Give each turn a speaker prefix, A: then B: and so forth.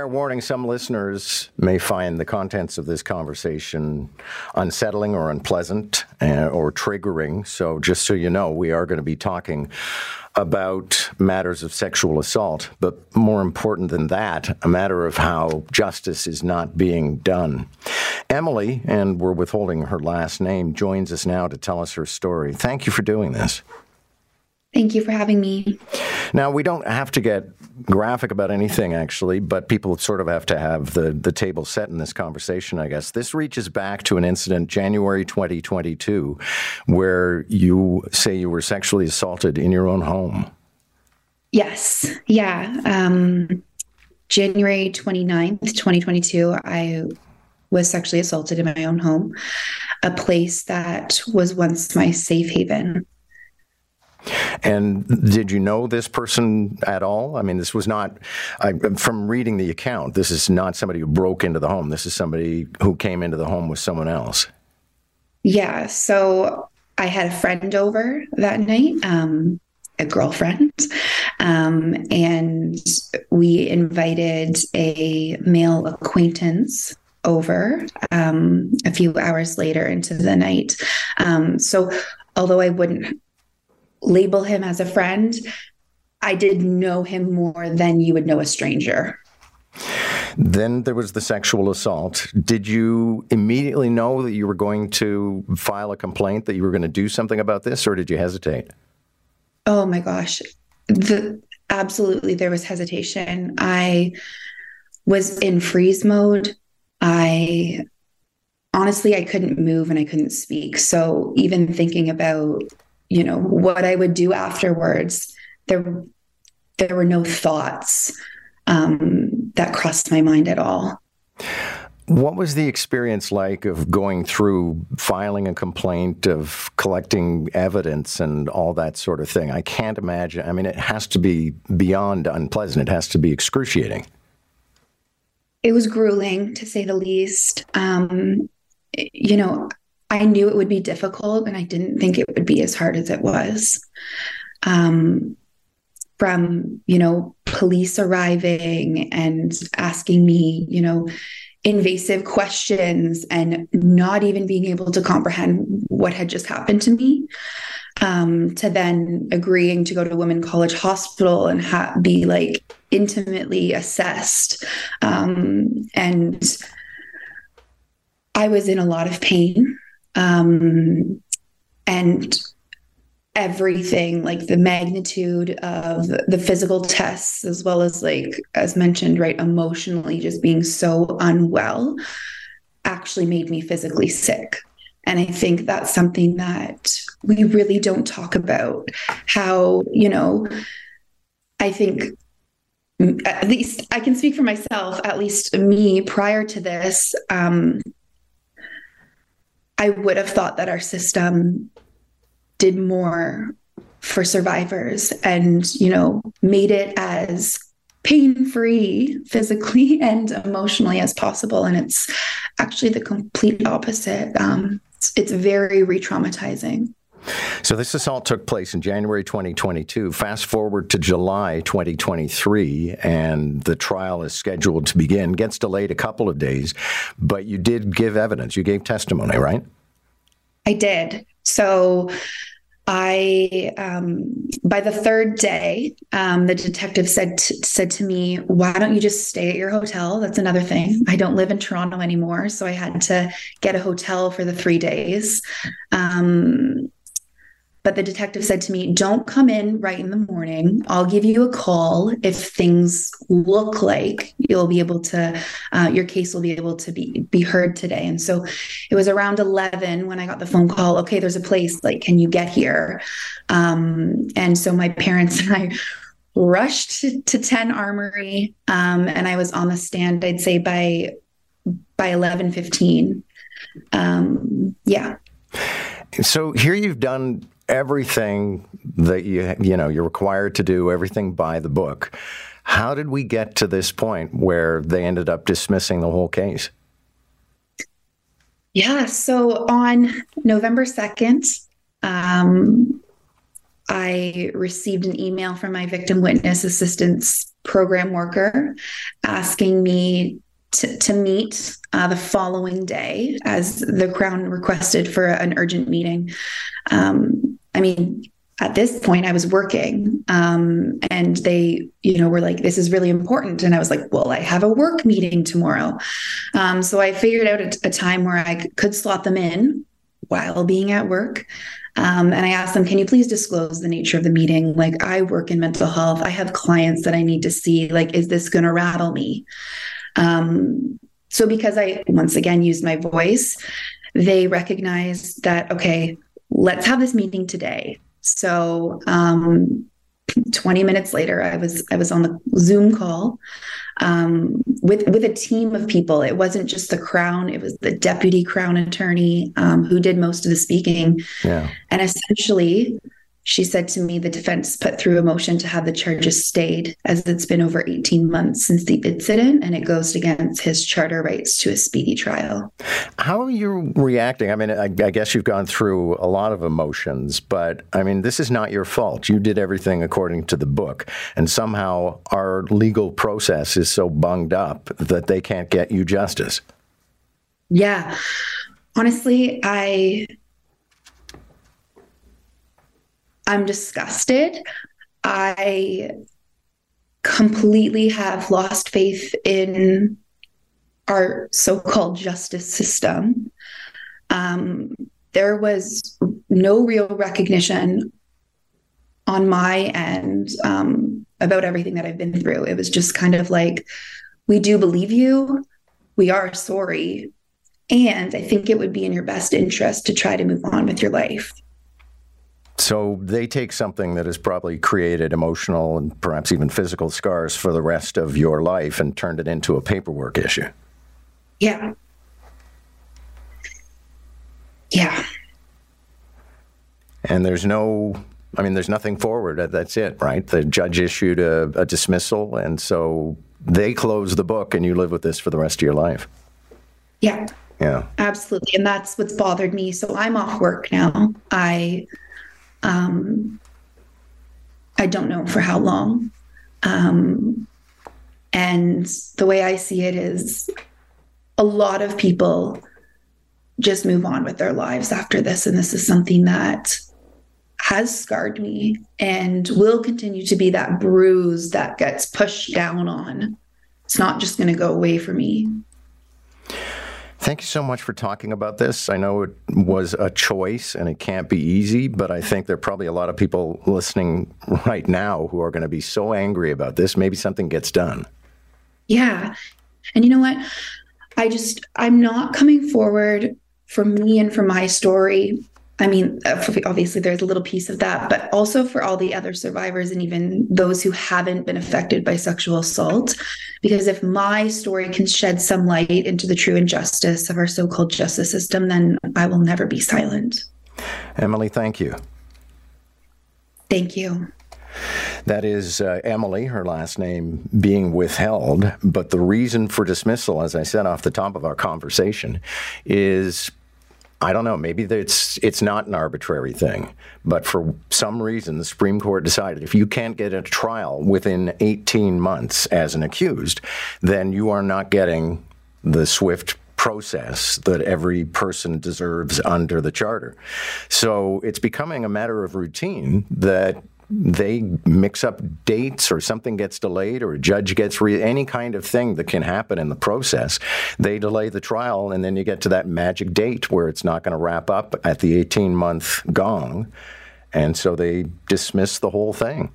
A: fair warning some listeners may find the contents of this conversation unsettling or unpleasant uh, or triggering. So, just so you know, we are going to be talking about matters of sexual assault, but more important than that, a matter of how justice is not being done. Emily, and we're withholding her last name, joins us now to tell us her story. Thank you for doing this.
B: Thank you for having me.
A: Now, we don't have to get graphic about anything, actually, but people sort of have to have the, the table set in this conversation, I guess. This reaches back to an incident January 2022 where you say you were sexually assaulted in your own home.
B: Yes. Yeah. Um, January 29th, 2022, I was sexually assaulted in my own home, a place that was once my safe haven.
A: And did you know this person at all? I mean, this was not, I, from reading the account, this is not somebody who broke into the home. This is somebody who came into the home with someone else.
B: Yeah. So I had a friend over that night, um, a girlfriend, um, and we invited a male acquaintance over um, a few hours later into the night. Um, so although I wouldn't label him as a friend, I did know him more than you would know a stranger.
A: Then there was the sexual assault. Did you immediately know that you were going to file a complaint, that you were going to do something about this, or did you hesitate?
B: Oh my gosh. The, absolutely, there was hesitation. I was in freeze mode. I honestly, I couldn't move and I couldn't speak. So even thinking about you know what I would do afterwards. There, there were no thoughts um, that crossed my mind at all.
A: What was the experience like of going through filing a complaint, of collecting evidence, and all that sort of thing? I can't imagine. I mean, it has to be beyond unpleasant. It has to be excruciating.
B: It was grueling, to say the least. Um, you know, I knew it would be difficult and I didn't think it would be as hard as it was. Um, from, you know, police arriving and asking me, you know, invasive questions and not even being able to comprehend what had just happened to me. Um, to then agreeing to go to Women College Hospital and ha- be like intimately assessed. Um, and I was in a lot of pain um, and everything like the magnitude of the physical tests as well as like as mentioned right emotionally just being so unwell actually made me physically sick. And i think that's something that we really don't talk about. How you know i think at least i can speak for myself at least me prior to this um, I would have thought that our system did more for survivors and, you know, made it as pain free physically and emotionally as possible. And it's actually the complete opposite. Um, it's, it's very re traumatizing.
A: So this assault took place in January 2022. Fast forward to July 2023, and the trial is scheduled to begin. Gets delayed a couple of days, but you did give evidence. You gave testimony, right?
B: I did. So I, um, by the third day, um, the detective said t- said to me, "Why don't you just stay at your hotel?" That's another thing. I don't live in Toronto anymore, so I had to get a hotel for the three days. Um, but the detective said to me, Don't come in right in the morning. I'll give you a call if things look like you'll be able to, uh, your case will be able to be, be heard today. And so it was around 11 when I got the phone call. Okay, there's a place, like, can you get here? Um, and so my parents and I rushed to 10 Armoury. Um, and I was on the stand, I'd say by by 11 15. Um, yeah.
A: So here you've done everything that you you know you're required to do everything by the book. How did we get to this point where they ended up dismissing the whole case?
B: Yeah, so on November 2nd, um, I received an email from my victim witness assistance program worker asking me to, to meet uh, the following day as the Crown requested for an urgent meeting. Um, I mean, at this point I was working um, and they, you know, were like, this is really important. And I was like, well, I have a work meeting tomorrow. Um, so I figured out a, a, time where I could slot them in while being at work. Um, and I asked them, can you please disclose the nature of the meeting? Like, I work in mental health. I have clients that I need to see. Like, is this going to rattle me? Um, so, because I once again used my voice, they recognized that, okay, let's have this meeting today. So, um, 20 minutes later, I was I was on the Zoom call um, with with a team of people. It wasn't just the crown; it was the deputy crown attorney um, who did most of the speaking. Yeah. And essentially, she said to me, the defense put through a motion to have the charges stayed, as it's been over 18 months since the incident, and it goes against his charter rights to a speedy trial.
A: How are you reacting? I mean, I, I, guess you've gone through a lot of emotions, but I mean, this is not your fault. You did everything according to the book, and somehow our legal process is so bunged up that they can't get you justice.
B: Yeah. Honestly, I I'm disgusted. I completely have lost faith in our so called justice system. Um, there was no real recognition on my end um, about everything that I've been through. It was just kind of like, we do believe you, we are sorry. And I think it would be in your best interest to try to move on with your life.
A: So they take something that has probably created emotional and perhaps even physical scars for the rest of your life and turned it into a paperwork issue.
B: Yeah. Yeah.
A: And there's no, I mean, there's nothing forward. That's it, right? The judge issued a, a dismissal, and so they close the book, and you live with this for the rest of your life.
B: Yeah.
A: Yeah.
B: Absolutely. And that's what's bothered me. So I'm off work now. I um, I don't know for how long. Um, and the way I see it is a lot of people just move on with their lives after this. And this is something that has scarred me and will continue to be that bruise that gets pushed down on. It's not just going to go away for me.
A: Thank you so much for talking about this. I know it was a choice and it can't be easy, but I think there are probably a lot of people listening right now who are going to be so angry about this. Maybe something gets done.
B: Yeah. And you know what? I just, I'm not coming forward for me and for my story I mean, obviously there's a little piece of that, but also for all the other survivors and even those who haven't been affected by sexual assault. Because if my story can shed some light into the true injustice of our so called justice system, then I will never be silent.
A: Emily, thank you.
B: Thank you.
A: That is uh, Emily, her last name being withheld. But the reason for dismissal, as I said off the top of our conversation, is I don't know. Maybe it's it's not an arbitrary thing, but for some reason, the Supreme Court decided if you can't get a trial within 18 months as an accused, then you are not getting the swift process that every person deserves under the charter. So it's becoming a matter of routine that they mix up dates or something gets delayed or a judge gets re- any kind of thing that can happen in the process, they delay the trial and then you get to that magic date where it's not going to wrap up at the 18 month gong. And so they dismiss the whole thing.